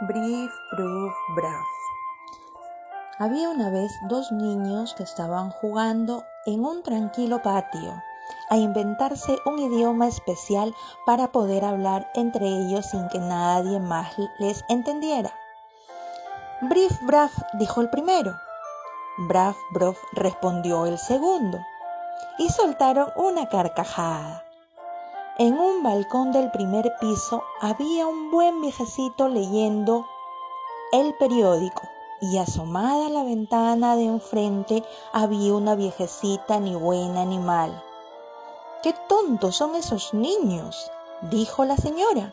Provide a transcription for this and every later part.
Brief, bruf, braf. Había una vez dos niños que estaban jugando en un tranquilo patio a inventarse un idioma especial para poder hablar entre ellos sin que nadie más les entendiera. Brief, braf, dijo el primero. Braf, brof, respondió el segundo. Y soltaron una carcajada. En un balcón del primer piso había un buen viejecito leyendo el periódico y asomada a la ventana de enfrente había una viejecita ni buena ni mala. ¡Qué tontos son esos niños! dijo la señora.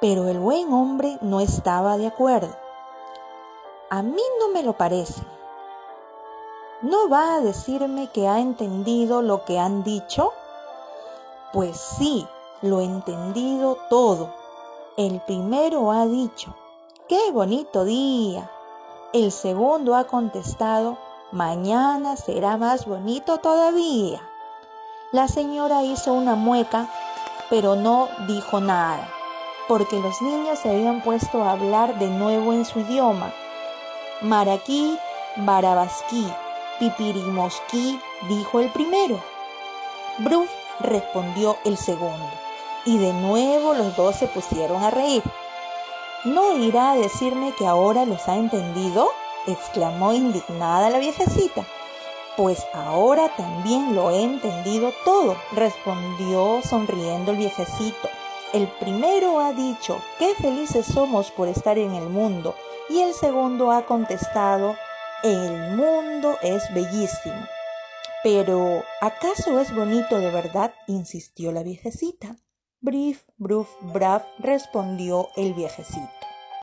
Pero el buen hombre no estaba de acuerdo. A mí no me lo parece. ¿No va a decirme que ha entendido lo que han dicho? Pues sí, lo he entendido todo. El primero ha dicho, ¡qué bonito día! El segundo ha contestado, mañana será más bonito todavía. La señora hizo una mueca, pero no dijo nada, porque los niños se habían puesto a hablar de nuevo en su idioma. Maraquí, barabasquí, pipirimosquí, dijo el primero. Bruf respondió el segundo. Y de nuevo los dos se pusieron a reír. ¿No irá a decirme que ahora los ha entendido? exclamó indignada la viejecita. Pues ahora también lo he entendido todo, respondió sonriendo el viejecito. El primero ha dicho, qué felices somos por estar en el mundo, y el segundo ha contestado, el mundo es bellísimo. Pero, ¿acaso es bonito de verdad? insistió la viejecita. Brief, bruf, braf, respondió el viejecito.